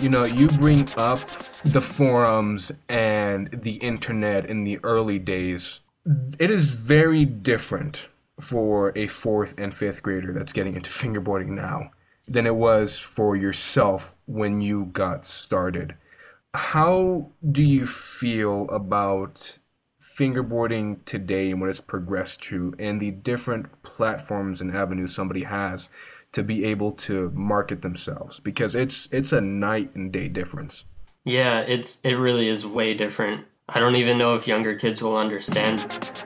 You know, you bring up the forums and the internet in the early days. It is very different for a fourth and fifth grader that's getting into fingerboarding now than it was for yourself when you got started. How do you feel about fingerboarding today and what it's progressed to and the different platforms and avenues somebody has to be able to market themselves because it's it's a night and day difference. Yeah, it's it really is way different. I don't even know if younger kids will understand.